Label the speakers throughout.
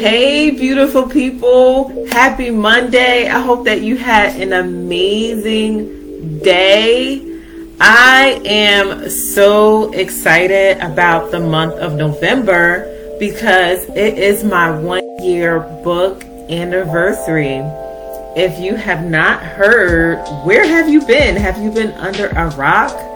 Speaker 1: Hey, beautiful people. Happy Monday. I hope that you had an amazing day. I am so excited about the month of November because it is my one year book anniversary. If you have not heard, where have you been? Have you been under a rock?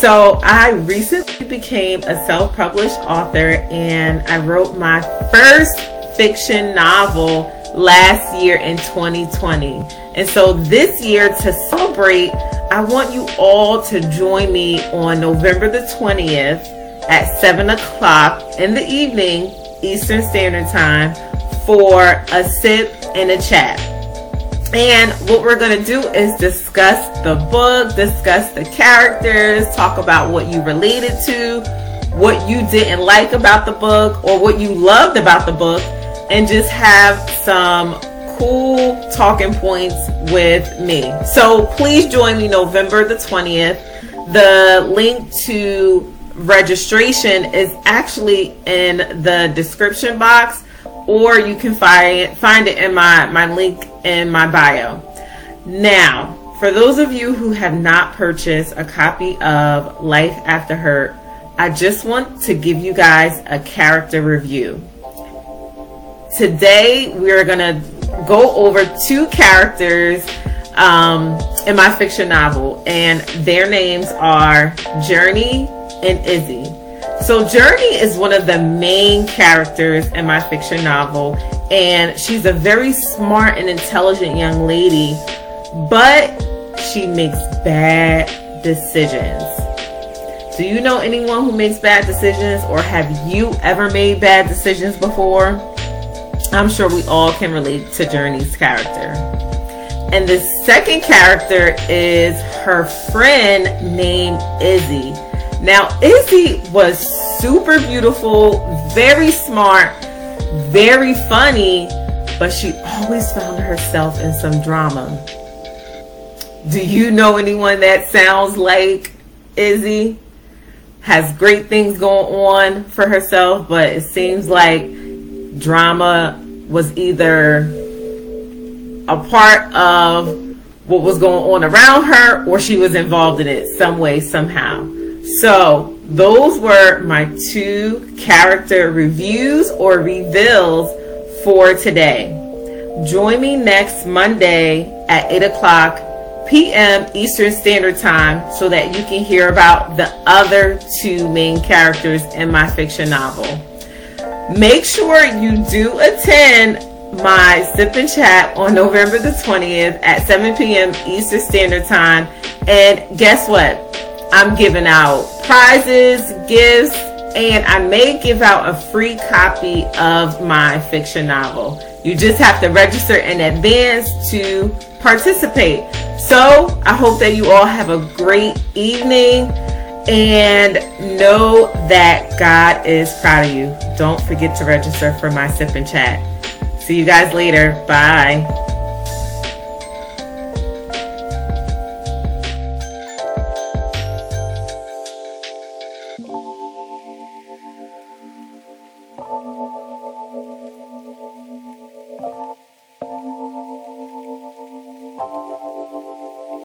Speaker 1: So, I recently became a self published author and I wrote my first fiction novel last year in 2020. And so this year to celebrate, I want you all to join me on November the 20th at 7 o'clock in the evening, Eastern Standard Time, for a sip and a chat. And what we're going to do is discuss the book, discuss the characters, talk about what you related to, what you didn't like about the book, or what you loved about the book, and just have some cool talking points with me. So please join me November the 20th. The link to registration is actually in the description box or you can find find it in my my link in my bio. Now, for those of you who have not purchased a copy of Life After Hurt, I just want to give you guys a character review. Today, we're going to go over two characters um, in my fiction novel, and their names are Journey and Izzy. So, Journey is one of the main characters in my fiction novel, and she's a very smart and intelligent young lady, but she makes bad decisions. Do you know anyone who makes bad decisions, or have you ever made bad decisions before? I'm sure we all can relate to Journey's character. And the second character is her friend named Izzy. Now, Izzy was super beautiful, very smart, very funny, but she always found herself in some drama. Do you know anyone that sounds like Izzy? Has great things going on for herself, but it seems like drama was either a part of what was going on around her or she was involved in it some way, somehow. So, those were my two character reviews or reveals for today. Join me next Monday at 8 o'clock p.m. Eastern Standard Time so that you can hear about the other two main characters in my fiction novel. Make sure you do attend my sip and chat on November the 20th at 7 p.m. Eastern Standard Time. And guess what? I'm giving out prizes, gifts, and I may give out a free copy of my fiction novel. You just have to register in advance to participate. So I hope that you all have a great evening and know that God is proud of you. Don't forget to register for my sip and chat. See you guys later. Bye.